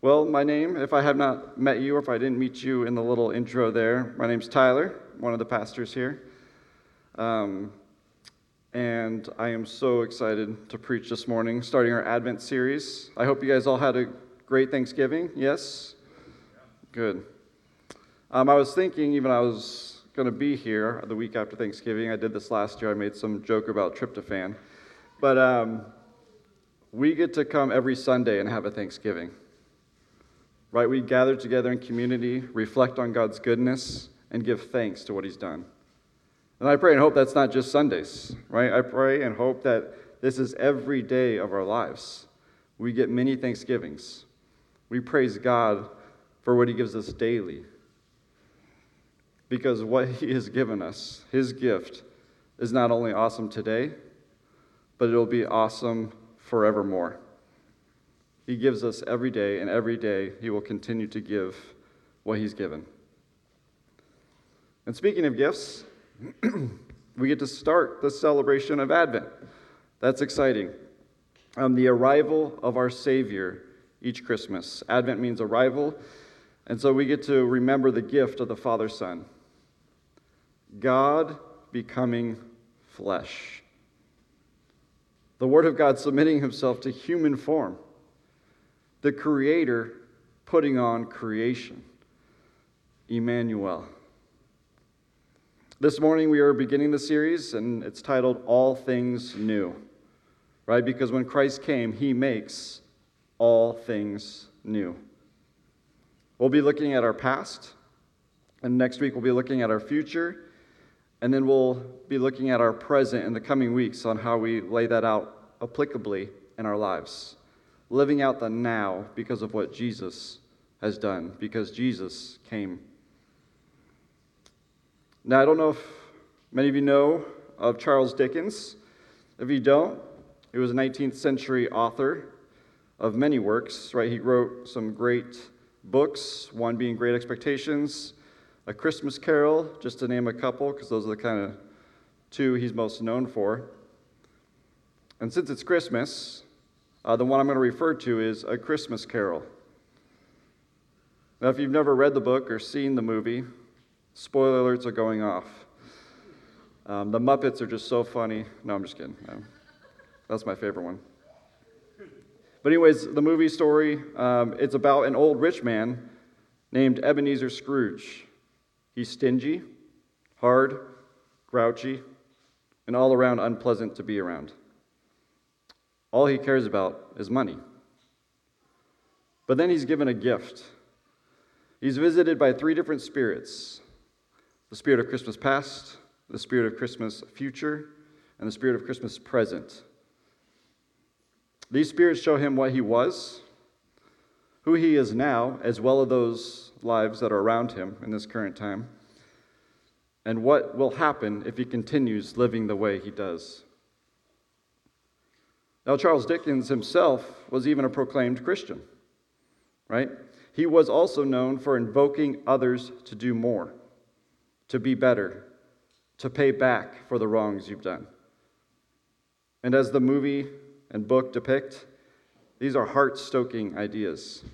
Well, my name, if I have not met you or if I didn't meet you in the little intro there, my name's Tyler, one of the pastors here. Um, and I am so excited to preach this morning, starting our Advent series. I hope you guys all had a great Thanksgiving. Yes? Good. Um, I was thinking, even I was going to be here the week after Thanksgiving. I did this last year. I made some joke about tryptophan. But um, we get to come every Sunday and have a Thanksgiving right? We gather together in community, reflect on God's goodness, and give thanks to what He's done. And I pray and hope that's not just Sundays, right? I pray and hope that this is every day of our lives. We get many Thanksgivings. We praise God for what He gives us daily. Because what He has given us, His gift, is not only awesome today, but it'll be awesome forevermore. He gives us every day, and every day He will continue to give what He's given. And speaking of gifts, we get to start the celebration of Advent. That's exciting. Um, the arrival of our Savior each Christmas. Advent means arrival, and so we get to remember the gift of the Father Son. God becoming flesh. The Word of God submitting Himself to human form the Creator putting on creation. Emmanuel. This morning we are beginning the series, and it's titled All Things New, right? Because when Christ came, he makes all things new. We'll be looking at our past, and next week we'll be looking at our future, and then we'll be looking at our present in the coming weeks on how we lay that out applicably in our lives living out the now because of what Jesus has done, because Jesus came. Now, I don't know if many of you know of Charles Dickens. If you don't, he was a 19th century author of many works, right? He wrote some great books, one being Great Expectations, A Christmas Carol, just to name a couple, because those are the kind of two he's most known for. And since it's Christmas, uh, the one I'm going to refer to is A Christmas Carol. Now, if you've never read the book or seen the movie, spoiler alerts are going off. Um, the Muppets are just so funny. No, I'm just kidding. Um, that's my favorite one. But, anyways, the movie story um, it's about an old rich man named Ebenezer Scrooge. He's stingy, hard, grouchy, and all around unpleasant to be around. All he cares about is money. But then he's given a gift. He's visited by three different spirits the spirit of Christmas past, the spirit of Christmas future, and the spirit of Christmas present. These spirits show him what he was, who he is now, as well as those lives that are around him in this current time, and what will happen if he continues living the way he does. Now, Charles Dickens himself was even a proclaimed Christian, right? He was also known for invoking others to do more, to be better, to pay back for the wrongs you've done. And as the movie and book depict, these are heart stoking ideas.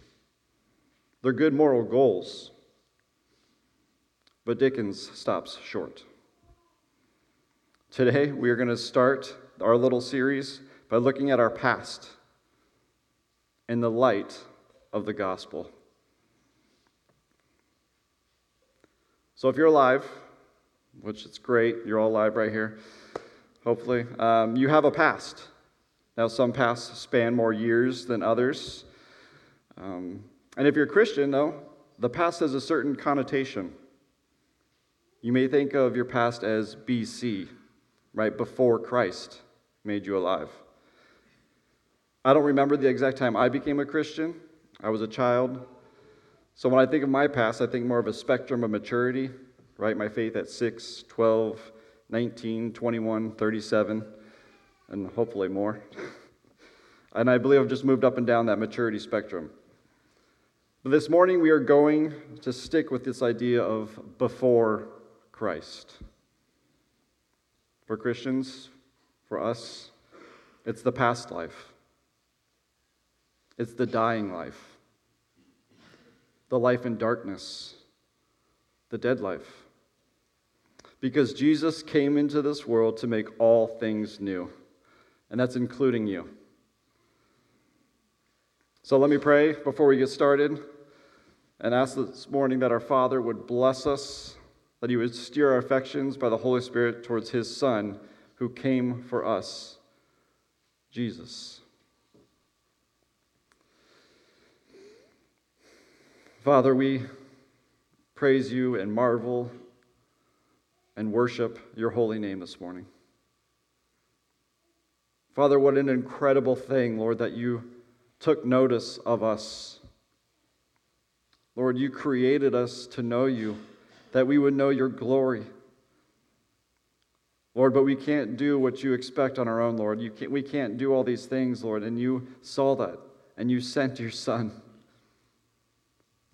They're good moral goals. But Dickens stops short. Today, we are going to start our little series by looking at our past in the light of the gospel. So, if you're alive, which it's great, you're all alive right here, hopefully, um, you have a past. Now, some pasts span more years than others. Um, and if you're a Christian, though, the past has a certain connotation. You may think of your past as BC, right before Christ made you alive. I don't remember the exact time I became a Christian. I was a child. So when I think of my past, I think more of a spectrum of maturity, right? My faith at 6, 12, 19, 21, 37, and hopefully more. and I believe I've just moved up and down that maturity spectrum. But this morning, we are going to stick with this idea of before Christ. For Christians, for us, it's the past life. It's the dying life. the life in darkness, the dead life. Because Jesus came into this world to make all things new, and that's including you. So let me pray before we get started and ask this morning that our Father would bless us, that He would steer our affections by the Holy Spirit towards His Son who came for us, Jesus. Father, we praise you and marvel and worship your holy name this morning. Father, what an incredible thing, Lord, that you took notice of us. Lord, you created us to know you, that we would know your glory. Lord, but we can't do what you expect on our own, Lord. You can't, we can't do all these things, Lord, and you saw that, and you sent your Son.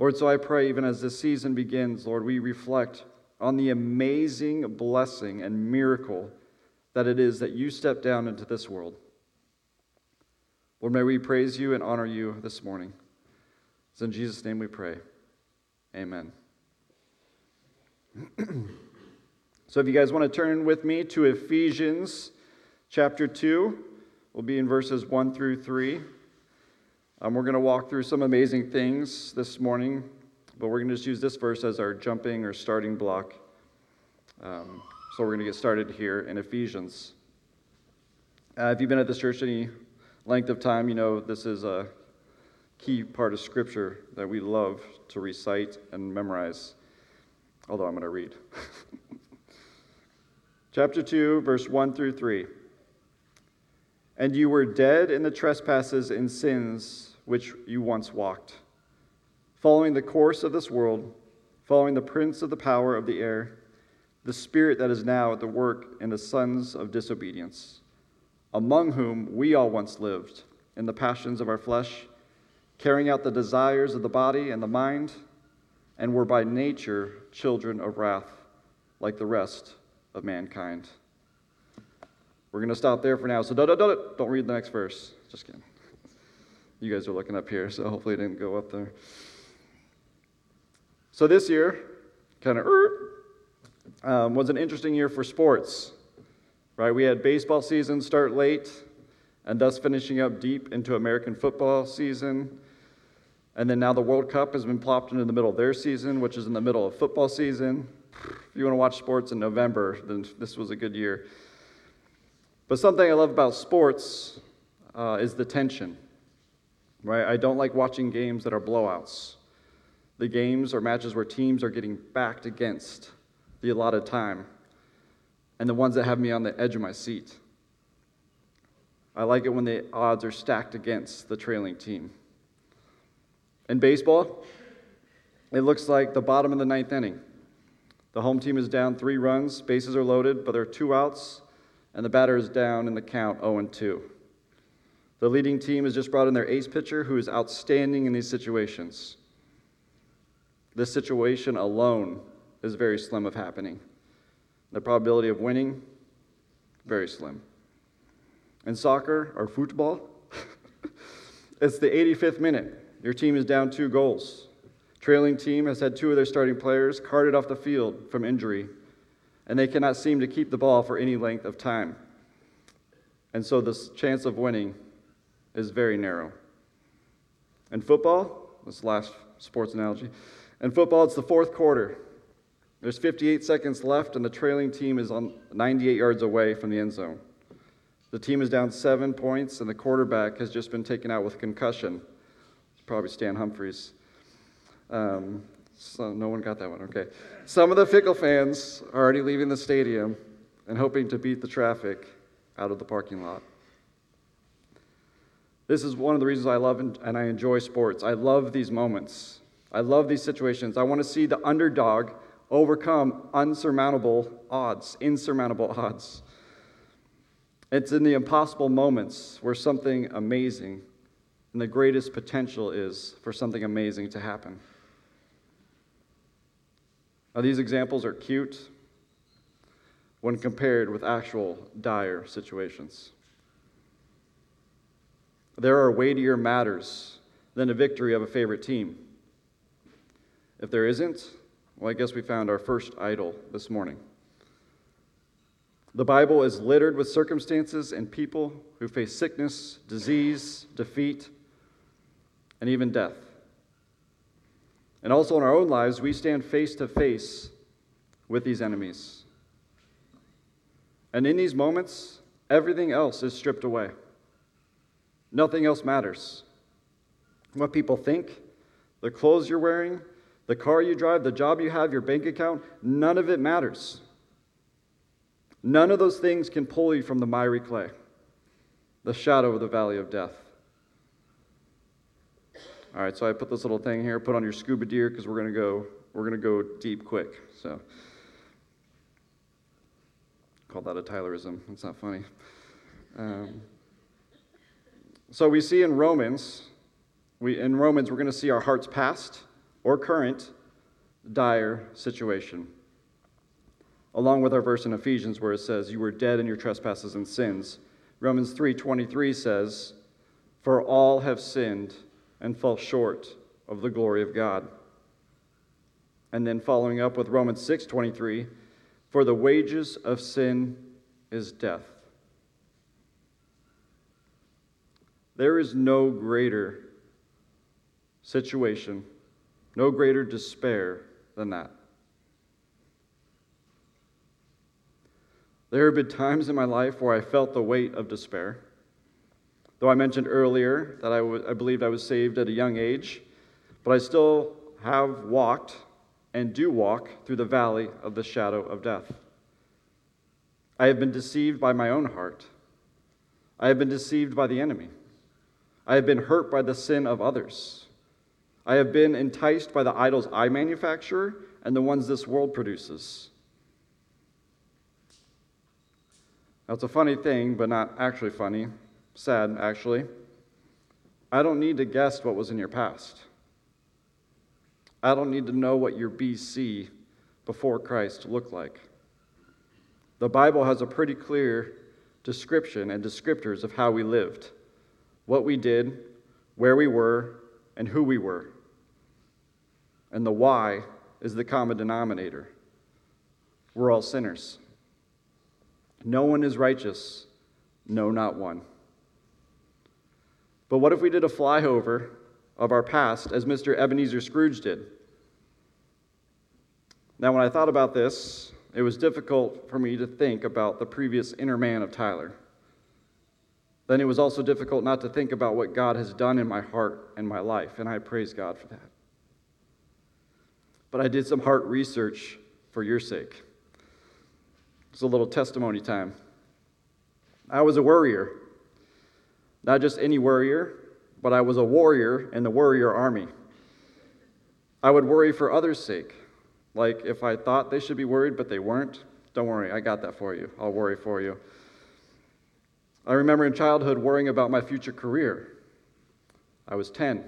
Lord, so I pray, even as this season begins, Lord, we reflect on the amazing blessing and miracle that it is that you stepped down into this world. Lord, may we praise you and honor you this morning. It's in Jesus' name we pray. Amen. so, if you guys want to turn with me to Ephesians chapter 2, we'll be in verses 1 through 3. Um, we're going to walk through some amazing things this morning, but we're going to just use this verse as our jumping or starting block. Um, so we're going to get started here in Ephesians. Uh, if you've been at this church any length of time, you know this is a key part of Scripture that we love to recite and memorize. Although I'm going to read. Chapter 2, verse 1 through 3. And you were dead in the trespasses and sins which you once walked, following the course of this world, following the prince of the power of the air, the spirit that is now at the work in the sons of disobedience, among whom we all once lived in the passions of our flesh, carrying out the desires of the body and the mind, and were by nature children of wrath, like the rest of mankind. We're going to stop there for now. So don't, don't, don't, don't read the next verse. Just kidding. You guys are looking up here, so hopefully it didn't go up there. So this year, kind of um, was an interesting year for sports. Right, we had baseball season start late, and thus finishing up deep into American football season. And then now the World Cup has been plopped into the middle of their season, which is in the middle of football season. If you want to watch sports in November, then this was a good year. But something I love about sports uh, is the tension right? I don't like watching games that are blowouts. The games or matches where teams are getting backed against the allotted time, and the ones that have me on the edge of my seat. I like it when the odds are stacked against the trailing team. In baseball, it looks like the bottom of the ninth inning. The home team is down three runs, bases are loaded, but there are two outs, and the batter is down in the count 0 and 2. The leading team has just brought in their ace pitcher who is outstanding in these situations. This situation alone is very slim of happening. The probability of winning, very slim. In soccer or football, it's the 85th minute. Your team is down two goals. Trailing team has had two of their starting players carted off the field from injury, and they cannot seem to keep the ball for any length of time. And so the chance of winning is very narrow. In football, this last sports analogy, in football, it's the fourth quarter. There's 58 seconds left, and the trailing team is on 98 yards away from the end zone. The team is down seven points, and the quarterback has just been taken out with concussion. It's probably Stan Humphries. Um, so no one got that one. Okay. Some of the Fickle fans are already leaving the stadium and hoping to beat the traffic out of the parking lot. This is one of the reasons I love and I enjoy sports. I love these moments. I love these situations. I want to see the underdog overcome unsurmountable odds, insurmountable odds. It's in the impossible moments where something amazing and the greatest potential is for something amazing to happen. Now, these examples are cute when compared with actual dire situations. There are weightier matters than a victory of a favorite team. If there isn't, well, I guess we found our first idol this morning. The Bible is littered with circumstances and people who face sickness, disease, defeat, and even death. And also in our own lives, we stand face to face with these enemies. And in these moments, everything else is stripped away. Nothing else matters. What people think, the clothes you're wearing, the car you drive, the job you have, your bank account, none of it matters. None of those things can pull you from the miry clay, the shadow of the valley of death. All right, so I put this little thing here, put on your scuba gear because we're going to go we're to go deep quick. So call that a Tylerism. It's not funny. Um, so we see in Romans, we in Romans we're going to see our heart's past or current dire situation. Along with our verse in Ephesians where it says, You were dead in your trespasses and sins. Romans 3:23 says, For all have sinned and fall short of the glory of God. And then following up with Romans 6:23, For the wages of sin is death. There is no greater situation no greater despair than that. There have been times in my life where I felt the weight of despair. Though I mentioned earlier that I, w- I believed I was saved at a young age, but I still have walked and do walk through the valley of the shadow of death. I have been deceived by my own heart. I have been deceived by the enemy. I have been hurt by the sin of others. I have been enticed by the idols I manufacture and the ones this world produces. That's a funny thing, but not actually funny. Sad, actually. I don't need to guess what was in your past. I don't need to know what your BC before Christ looked like. The Bible has a pretty clear description and descriptors of how we lived, what we did, where we were, and who we were. And the why is the common denominator. We're all sinners. No one is righteous, no, not one. But what if we did a flyover of our past as Mr. Ebenezer Scrooge did? Now, when I thought about this, it was difficult for me to think about the previous inner man of Tyler. Then it was also difficult not to think about what God has done in my heart and my life, and I praise God for that. But I did some heart research for your sake. It's a little testimony time. I was a worrier. Not just any worrier, but I was a warrior in the warrior army. I would worry for others' sake. Like if I thought they should be worried, but they weren't, don't worry, I got that for you. I'll worry for you. I remember in childhood worrying about my future career. I was 10.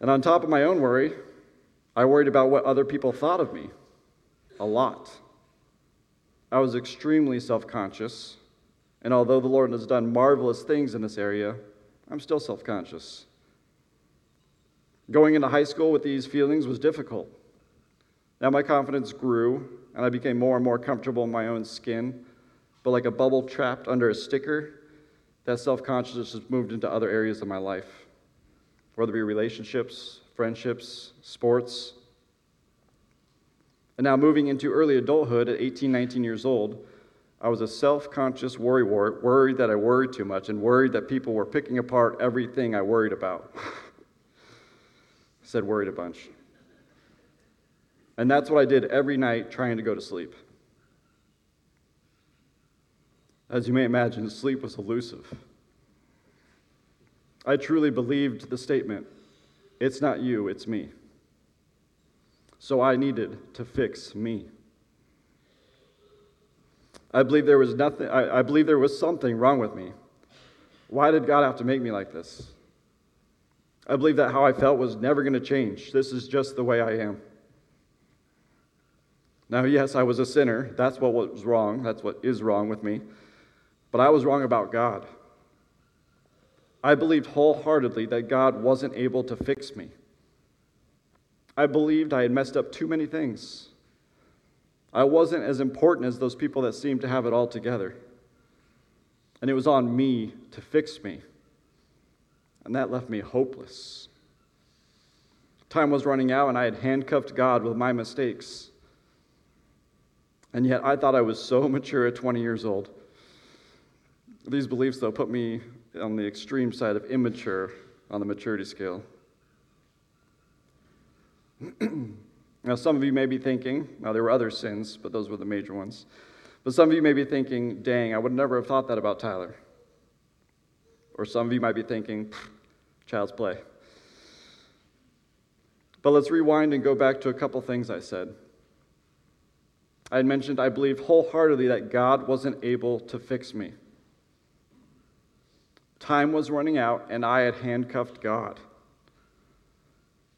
And on top of my own worry, I worried about what other people thought of me a lot. I was extremely self conscious, and although the Lord has done marvelous things in this area, I'm still self conscious. Going into high school with these feelings was difficult. Now my confidence grew, and I became more and more comfortable in my own skin but like a bubble trapped under a sticker, that self consciousness has moved into other areas of my life, whether it be relationships, friendships, sports. And now, moving into early adulthood at 18, 19 years old, I was a self conscious worry wart, worried that I worried too much and worried that people were picking apart everything I worried about. said worried a bunch. And that's what I did every night trying to go to sleep. As you may imagine, sleep was elusive. I truly believed the statement it's not you, it's me. So I needed to fix me. I believe there was nothing, I, I believe there was something wrong with me. Why did God have to make me like this? I believe that how I felt was never going to change. This is just the way I am. Now, yes, I was a sinner. That's what was wrong. That's what is wrong with me. But I was wrong about God. I believed wholeheartedly that God wasn't able to fix me. I believed I had messed up too many things. I wasn't as important as those people that seemed to have it all together. And it was on me to fix me. And that left me hopeless. Time was running out, and I had handcuffed God with my mistakes. And yet I thought I was so mature at 20 years old. These beliefs, though, put me on the extreme side of immature on the maturity scale. now, some of you may be thinking, now there were other sins, but those were the major ones. But some of you may be thinking, dang, I would never have thought that about Tyler. Or some of you might be thinking, child's play. But let's rewind and go back to a couple things I said. I had mentioned I believe wholeheartedly that God wasn't able to fix me. Time was running out, and I had handcuffed God.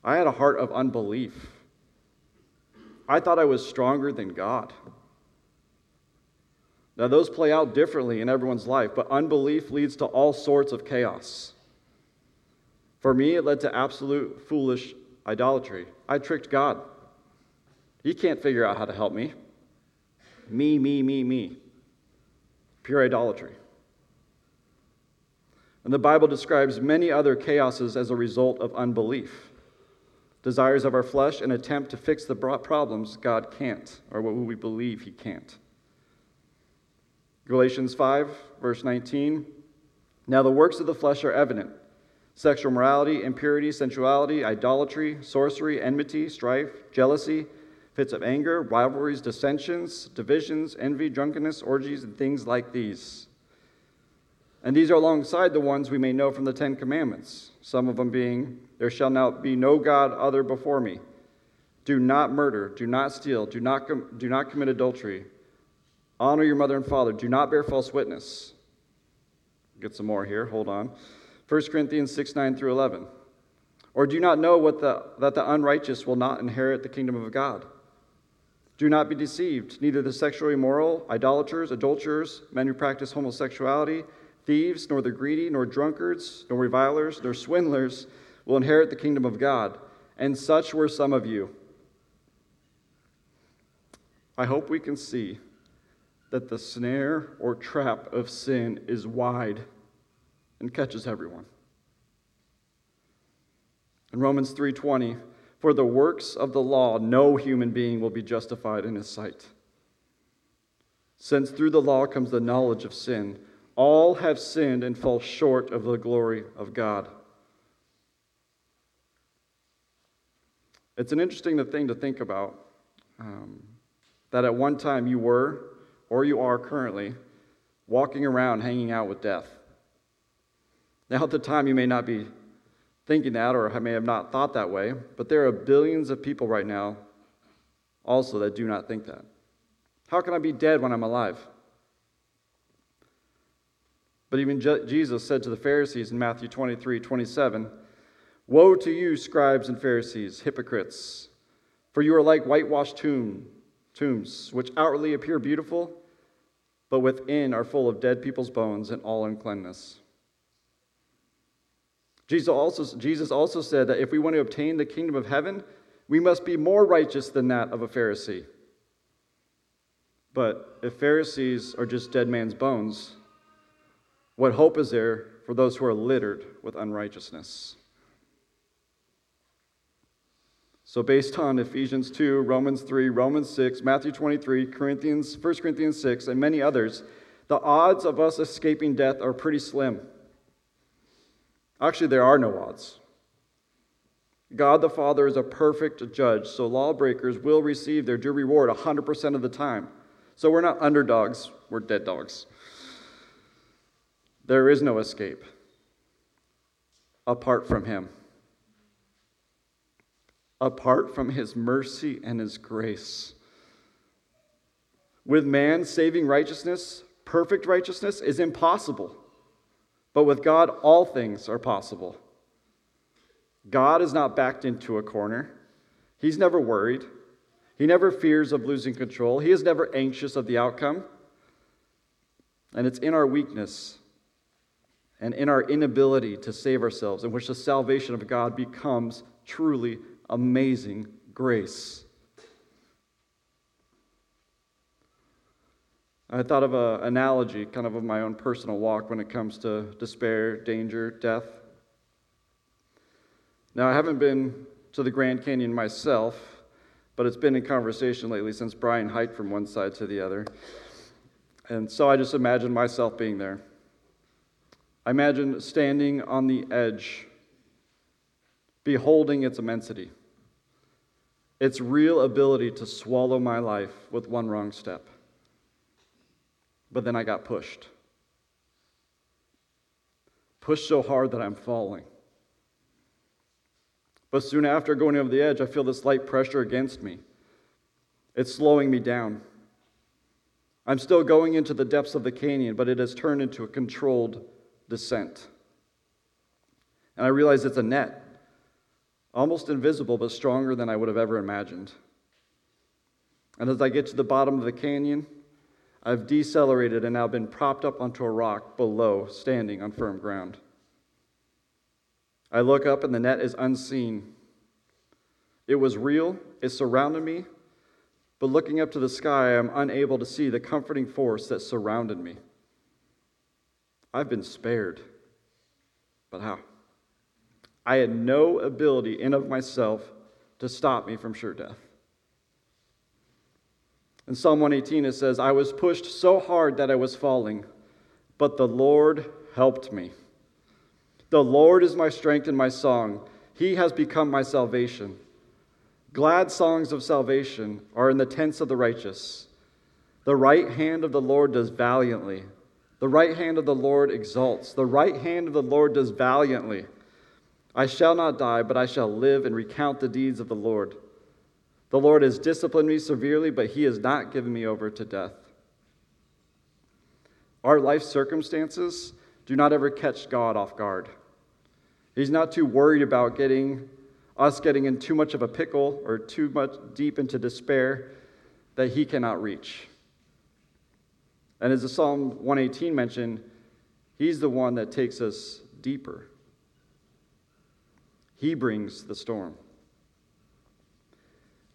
I had a heart of unbelief. I thought I was stronger than God. Now, those play out differently in everyone's life, but unbelief leads to all sorts of chaos. For me, it led to absolute foolish idolatry. I tricked God. He can't figure out how to help me. Me, me, me, me. Pure idolatry. And the Bible describes many other chaoses as a result of unbelief. Desires of our flesh, an attempt to fix the problems God can't, or what we believe He can't. Galatians 5, verse 19. Now the works of the flesh are evident sexual morality, impurity, sensuality, idolatry, sorcery, enmity, strife, jealousy, fits of anger, rivalries, dissensions, divisions, envy, drunkenness, orgies, and things like these and these are alongside the ones we may know from the Ten Commandments, some of them being, There shall now be no God other before me. Do not murder, do not steal, do not, com- do not commit adultery. Honor your mother and father, do not bear false witness. Get some more here, hold on. 1 Corinthians 6 9 through 11. Or do not know what the, that the unrighteous will not inherit the kingdom of God? Do not be deceived. Neither the sexually immoral, idolaters, adulterers, men who practice homosexuality, Thieves, nor the greedy, nor drunkards, nor revilers, nor swindlers will inherit the kingdom of God. And such were some of you. I hope we can see that the snare or trap of sin is wide and catches everyone. In Romans 3:20, for the works of the law no human being will be justified in his sight. Since through the law comes the knowledge of sin, all have sinned and fall short of the glory of God. It's an interesting thing to think about um, that at one time you were, or you are currently, walking around hanging out with death. Now, at the time, you may not be thinking that, or I may have not thought that way, but there are billions of people right now also that do not think that. How can I be dead when I'm alive? But even Je- Jesus said to the Pharisees in Matthew 23 27, Woe to you, scribes and Pharisees, hypocrites, for you are like whitewashed tomb, tombs, which outwardly appear beautiful, but within are full of dead people's bones and all uncleanness. Jesus also, Jesus also said that if we want to obtain the kingdom of heaven, we must be more righteous than that of a Pharisee. But if Pharisees are just dead man's bones, what hope is there for those who are littered with unrighteousness? So, based on Ephesians 2, Romans 3, Romans 6, Matthew 23, Corinthians, 1 Corinthians 6, and many others, the odds of us escaping death are pretty slim. Actually, there are no odds. God the Father is a perfect judge, so lawbreakers will receive their due reward 100% of the time. So we're not underdogs, we're dead dogs. There is no escape apart from Him. Apart from His mercy and His grace. With man, saving righteousness, perfect righteousness, is impossible. But with God, all things are possible. God is not backed into a corner. He's never worried. He never fears of losing control. He is never anxious of the outcome. And it's in our weakness and in our inability to save ourselves, in which the salvation of God becomes truly amazing grace. I thought of an analogy, kind of of my own personal walk when it comes to despair, danger, death. Now, I haven't been to the Grand Canyon myself, but it's been in conversation lately since Brian hiked from one side to the other. And so I just imagine myself being there. I imagine standing on the edge, beholding its immensity, its real ability to swallow my life with one wrong step. But then I got pushed. Pushed so hard that I'm falling. But soon after going over the edge, I feel this light pressure against me. It's slowing me down. I'm still going into the depths of the canyon, but it has turned into a controlled descent. And I realize it's a net, almost invisible, but stronger than I would have ever imagined. And as I get to the bottom of the canyon, I've decelerated and now been propped up onto a rock below, standing on firm ground. I look up and the net is unseen. It was real, it surrounded me, but looking up to the sky, I am unable to see the comforting force that surrounded me. I've been spared. But how? I had no ability in of myself to stop me from sure death. In Psalm 118, it says, I was pushed so hard that I was falling, but the Lord helped me. The Lord is my strength and my song. He has become my salvation. Glad songs of salvation are in the tents of the righteous. The right hand of the Lord does valiantly. The right hand of the Lord exalts. The right hand of the Lord does valiantly. I shall not die, but I shall live and recount the deeds of the Lord. The Lord has disciplined me severely, but he has not given me over to death. Our life circumstances do not ever catch God off guard. He's not too worried about getting us getting in too much of a pickle or too much deep into despair that he cannot reach. And as the Psalm 118 mentioned, he's the one that takes us deeper. He brings the storm.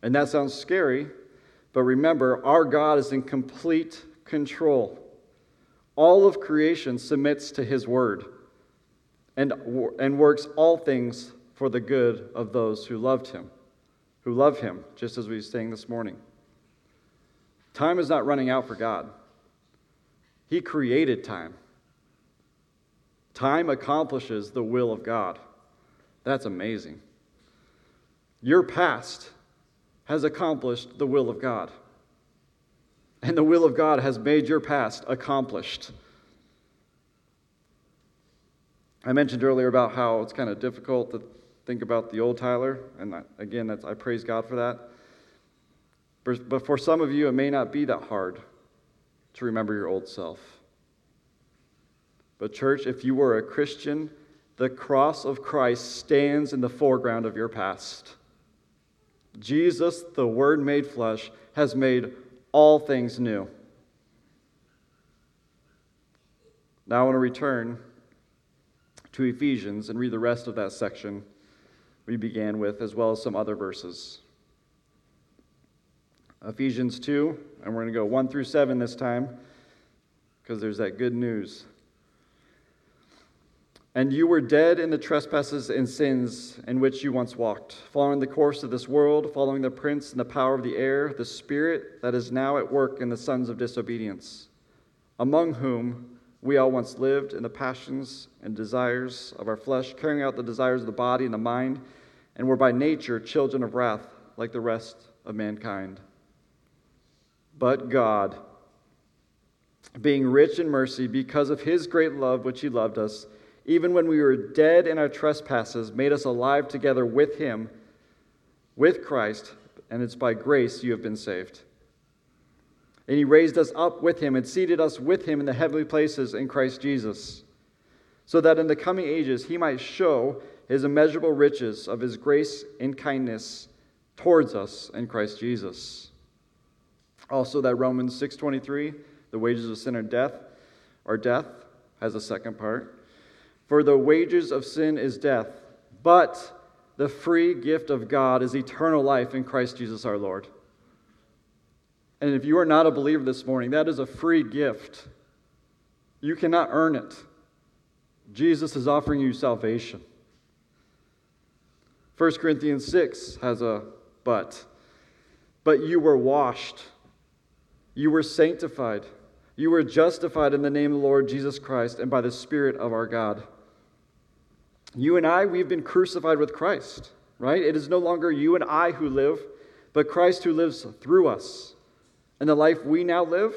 And that sounds scary, but remember, our God is in complete control. All of creation submits to his word and, and works all things for the good of those who loved him, who love him, just as we were saying this morning. Time is not running out for God. He created time. Time accomplishes the will of God. That's amazing. Your past has accomplished the will of God. And the will of God has made your past accomplished. I mentioned earlier about how it's kind of difficult to think about the old Tyler, and again, that's, I praise God for that. But for some of you, it may not be that hard to remember your old self. But, church, if you were a Christian, the cross of Christ stands in the foreground of your past. Jesus, the Word made flesh, has made all things new. Now I want to return to Ephesians and read the rest of that section we began with, as well as some other verses. Ephesians 2, and we're going to go 1 through 7 this time, because there's that good news. And you were dead in the trespasses and sins in which you once walked, following the course of this world, following the prince and the power of the air, the spirit that is now at work in the sons of disobedience, among whom we all once lived in the passions and desires of our flesh, carrying out the desires of the body and the mind, and were by nature children of wrath like the rest of mankind. But God, being rich in mercy because of his great love which he loved us, even when we were dead in our trespasses, made us alive together with him, with Christ, and it's by grace you have been saved. And he raised us up with him and seated us with him in the heavenly places in Christ Jesus, so that in the coming ages he might show his immeasurable riches of his grace and kindness towards us in Christ Jesus. Also that Romans 6:23, the wages of sin are death, or death has a second part. For the wages of sin is death, but the free gift of God is eternal life in Christ Jesus our Lord. And if you are not a believer this morning, that is a free gift. You cannot earn it. Jesus is offering you salvation. 1 Corinthians 6 has a but. But you were washed, you were sanctified, you were justified in the name of the Lord Jesus Christ and by the Spirit of our God. You and I, we've been crucified with Christ, right? It is no longer you and I who live, but Christ who lives through us. And the life we now live,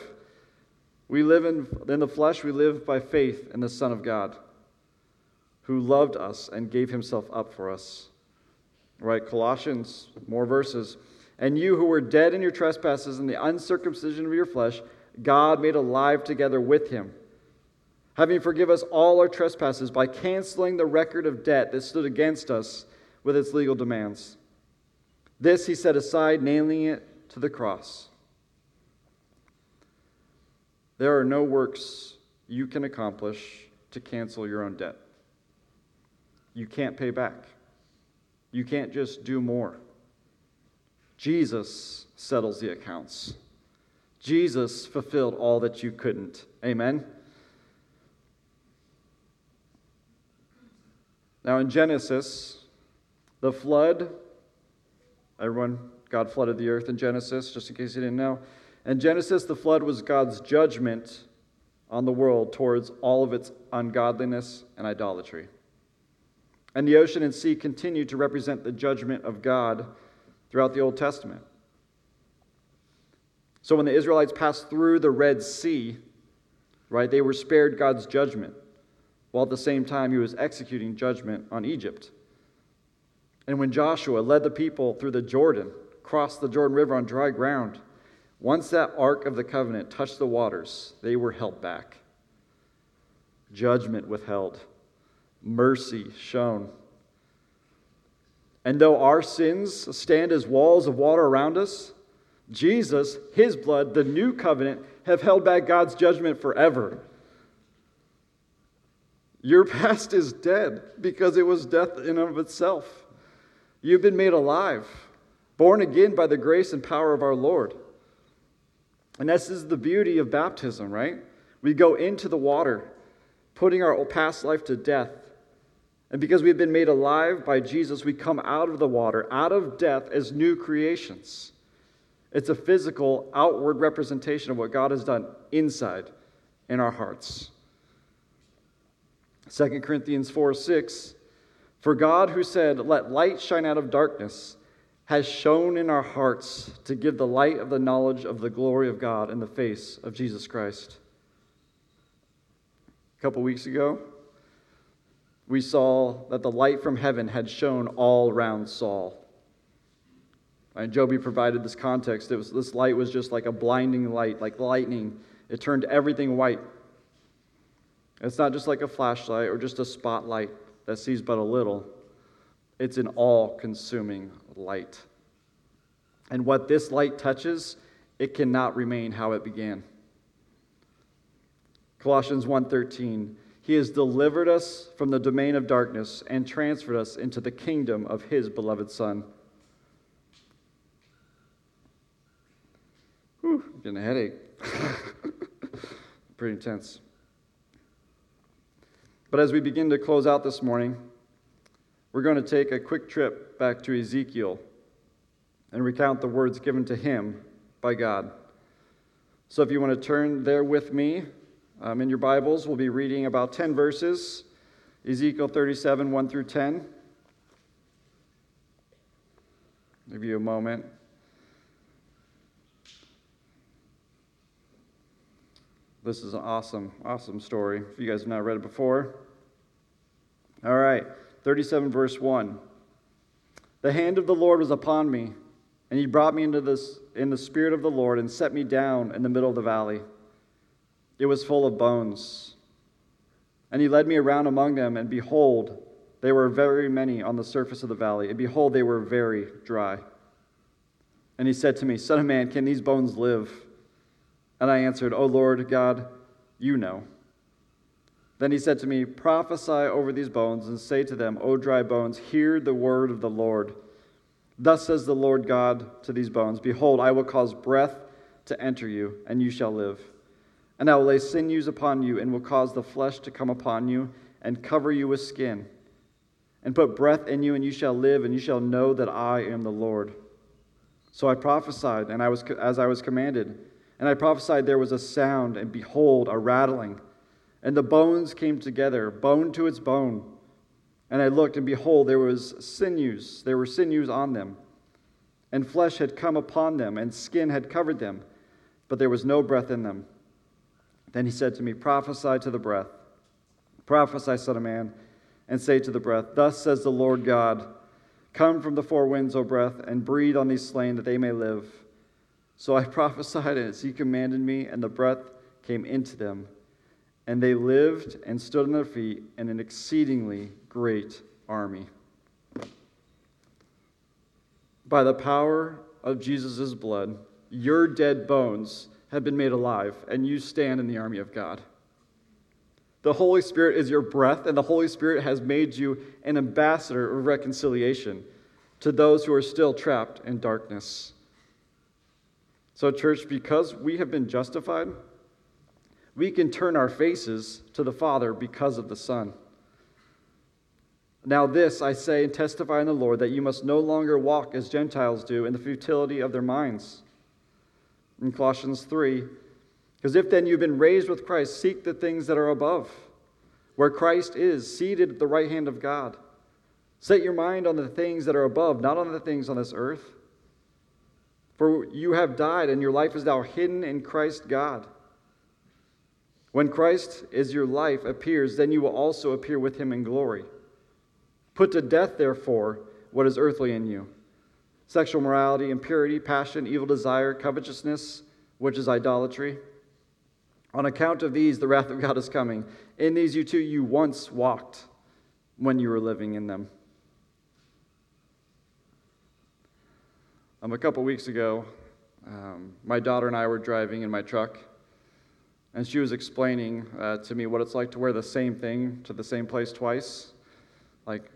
we live in, in the flesh, we live by faith in the Son of God, who loved us and gave himself up for us. Right? Colossians, more verses. And you who were dead in your trespasses and the uncircumcision of your flesh, God made alive together with him having forgiven us all our trespasses by canceling the record of debt that stood against us with its legal demands. This he set aside, nailing it to the cross. There are no works you can accomplish to cancel your own debt. You can't pay back. You can't just do more. Jesus settles the accounts. Jesus fulfilled all that you couldn't. Amen. Now, in Genesis, the flood, everyone, God flooded the earth in Genesis, just in case you didn't know. In Genesis, the flood was God's judgment on the world towards all of its ungodliness and idolatry. And the ocean and sea continue to represent the judgment of God throughout the Old Testament. So when the Israelites passed through the Red Sea, right, they were spared God's judgment while at the same time he was executing judgment on Egypt. And when Joshua led the people through the Jordan, crossed the Jordan River on dry ground, once that ark of the covenant touched the waters, they were held back. Judgment withheld, mercy shown. And though our sins stand as walls of water around us, Jesus, his blood, the new covenant, have held back God's judgment forever. Your past is dead because it was death in and of itself. You've been made alive, born again by the grace and power of our Lord. And this is the beauty of baptism, right? We go into the water, putting our past life to death. And because we've been made alive by Jesus, we come out of the water, out of death, as new creations. It's a physical, outward representation of what God has done inside in our hearts. 2 Corinthians 4 6. For God, who said, Let light shine out of darkness, has shone in our hearts to give the light of the knowledge of the glory of God in the face of Jesus Christ. A couple weeks ago, we saw that the light from heaven had shone all around Saul. And Joby provided this context. It was, this light was just like a blinding light, like lightning. It turned everything white. It's not just like a flashlight or just a spotlight that sees but a little, it's an all consuming light. And what this light touches, it cannot remain how it began. Colossians 1:13 He has delivered us from the domain of darkness and transferred us into the kingdom of his beloved son. Whew, getting a headache. Pretty intense. But as we begin to close out this morning, we're going to take a quick trip back to Ezekiel and recount the words given to him by God. So if you want to turn there with me um, in your Bibles, we'll be reading about 10 verses Ezekiel 37, 1 through 10. Give you a moment. This is an awesome, awesome story. If you guys have not read it before. All right, 37 verse 1. The hand of the Lord was upon me, and he brought me into this in the spirit of the Lord and set me down in the middle of the valley. It was full of bones. And he led me around among them, and behold, they were very many on the surface of the valley, and behold, they were very dry. And he said to me, Son of man, can these bones live? And I answered, O Lord God, you know. Then he said to me, Prophesy over these bones, and say to them, O dry bones, hear the word of the Lord. Thus says the Lord God to these bones Behold, I will cause breath to enter you, and you shall live. And I will lay sinews upon you, and will cause the flesh to come upon you, and cover you with skin, and put breath in you, and you shall live, and you shall know that I am the Lord. So I prophesied, and I was as I was commanded. And I prophesied there was a sound, and behold, a rattling and the bones came together, bone to its bone. And I looked, and behold, there was sinews, there were sinews on them. And flesh had come upon them, and skin had covered them, but there was no breath in them. Then he said to me, Prophesy to the breath. Prophesy, Son of Man, and say to the breath, Thus says the Lord God, Come from the four winds, O breath, and breathe on these slain that they may live. So I prophesied as he commanded me, and the breath came into them and they lived and stood on their feet in an exceedingly great army. By the power of Jesus' blood, your dead bones have been made alive, and you stand in the army of God. The Holy Spirit is your breath, and the Holy Spirit has made you an ambassador of reconciliation to those who are still trapped in darkness. So, church, because we have been justified, we can turn our faces to the Father because of the Son. Now, this I say and testify in the Lord that you must no longer walk as Gentiles do in the futility of their minds. In Colossians 3, because if then you've been raised with Christ, seek the things that are above, where Christ is, seated at the right hand of God. Set your mind on the things that are above, not on the things on this earth. For you have died, and your life is now hidden in Christ God. When Christ is your life appears, then you will also appear with him in glory. Put to death, therefore, what is earthly in you sexual morality, impurity, passion, evil desire, covetousness, which is idolatry. On account of these, the wrath of God is coming. In these you too you once walked when you were living in them. Um, a couple weeks ago, um, my daughter and I were driving in my truck and she was explaining uh, to me what it's like to wear the same thing to the same place twice. Like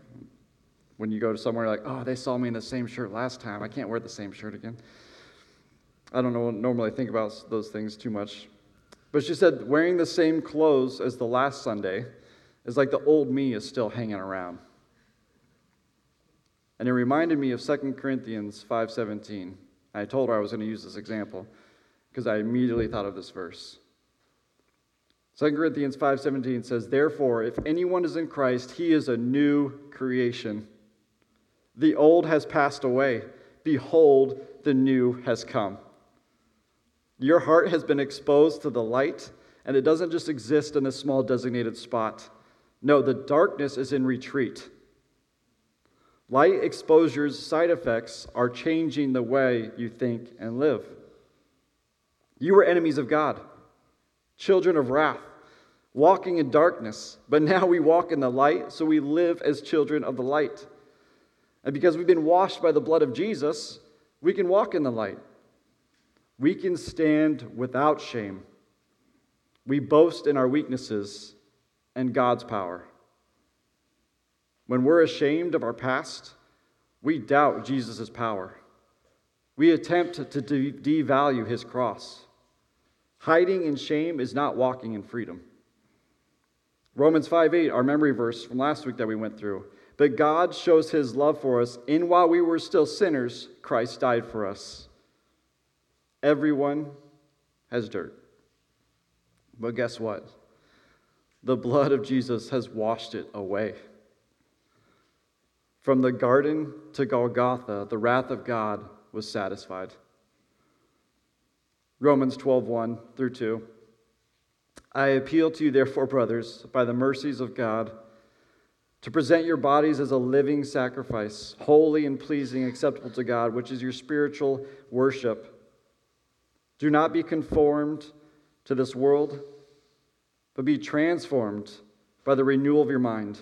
when you go to somewhere, like, oh, they saw me in the same shirt last time. I can't wear the same shirt again. I don't know, normally think about those things too much. But she said, wearing the same clothes as the last Sunday is like the old me is still hanging around. And it reminded me of 2 Corinthians 5:17. I told her I was going to use this example because I immediately thought of this verse. 2 Corinthians 5:17 says, "Therefore, if anyone is in Christ, he is a new creation. The old has passed away; behold, the new has come." Your heart has been exposed to the light, and it doesn't just exist in a small designated spot. No, the darkness is in retreat. Light exposure's side effects are changing the way you think and live. You were enemies of God, children of wrath walking in darkness, but now we walk in the light, so we live as children of the light. And because we've been washed by the blood of Jesus, we can walk in the light. We can stand without shame. We boast in our weaknesses and God's power. When we're ashamed of our past, we doubt Jesus' power. We attempt to devalue his cross. Hiding in shame is not walking in freedom. Romans 5 8, our memory verse from last week that we went through. But God shows his love for us in while we were still sinners, Christ died for us. Everyone has dirt. But guess what? The blood of Jesus has washed it away. From the garden to Golgotha, the wrath of God was satisfied. Romans 12 1 through 2. I appeal to you, therefore, brothers, by the mercies of God, to present your bodies as a living sacrifice, holy and pleasing, acceptable to God, which is your spiritual worship. Do not be conformed to this world, but be transformed by the renewal of your mind,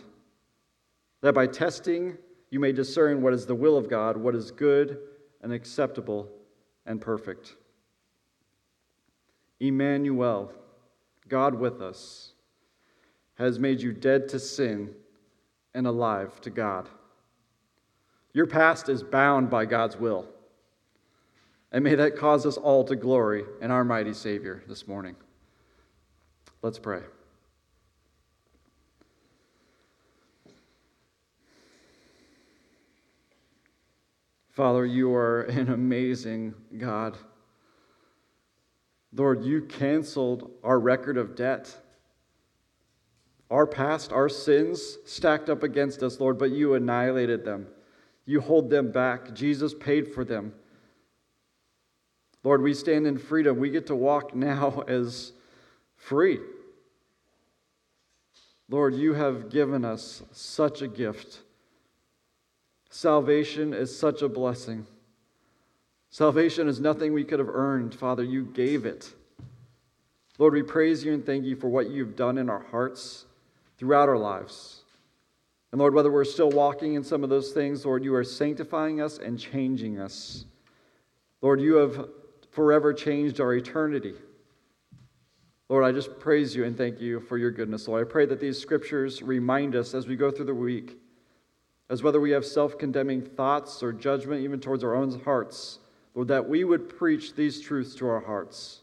that by testing you may discern what is the will of God, what is good and acceptable and perfect. Emmanuel. God with us. has made you dead to sin and alive to God. Your past is bound by God's will. And may that cause us all to glory in our mighty Savior this morning. Let's pray. Father, you are an amazing God. Lord, you canceled our record of debt. Our past, our sins stacked up against us, Lord, but you annihilated them. You hold them back. Jesus paid for them. Lord, we stand in freedom. We get to walk now as free. Lord, you have given us such a gift. Salvation is such a blessing. Salvation is nothing we could have earned, Father. You gave it. Lord, we praise you and thank you for what you've done in our hearts throughout our lives. And Lord, whether we're still walking in some of those things, Lord, you are sanctifying us and changing us. Lord, you have forever changed our eternity. Lord, I just praise you and thank you for your goodness. Lord, I pray that these scriptures remind us as we go through the week, as whether we have self condemning thoughts or judgment even towards our own hearts, Lord, that we would preach these truths to our hearts.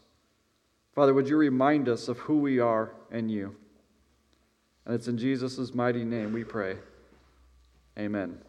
Father, would you remind us of who we are in you? And it's in Jesus' mighty name we pray. Amen.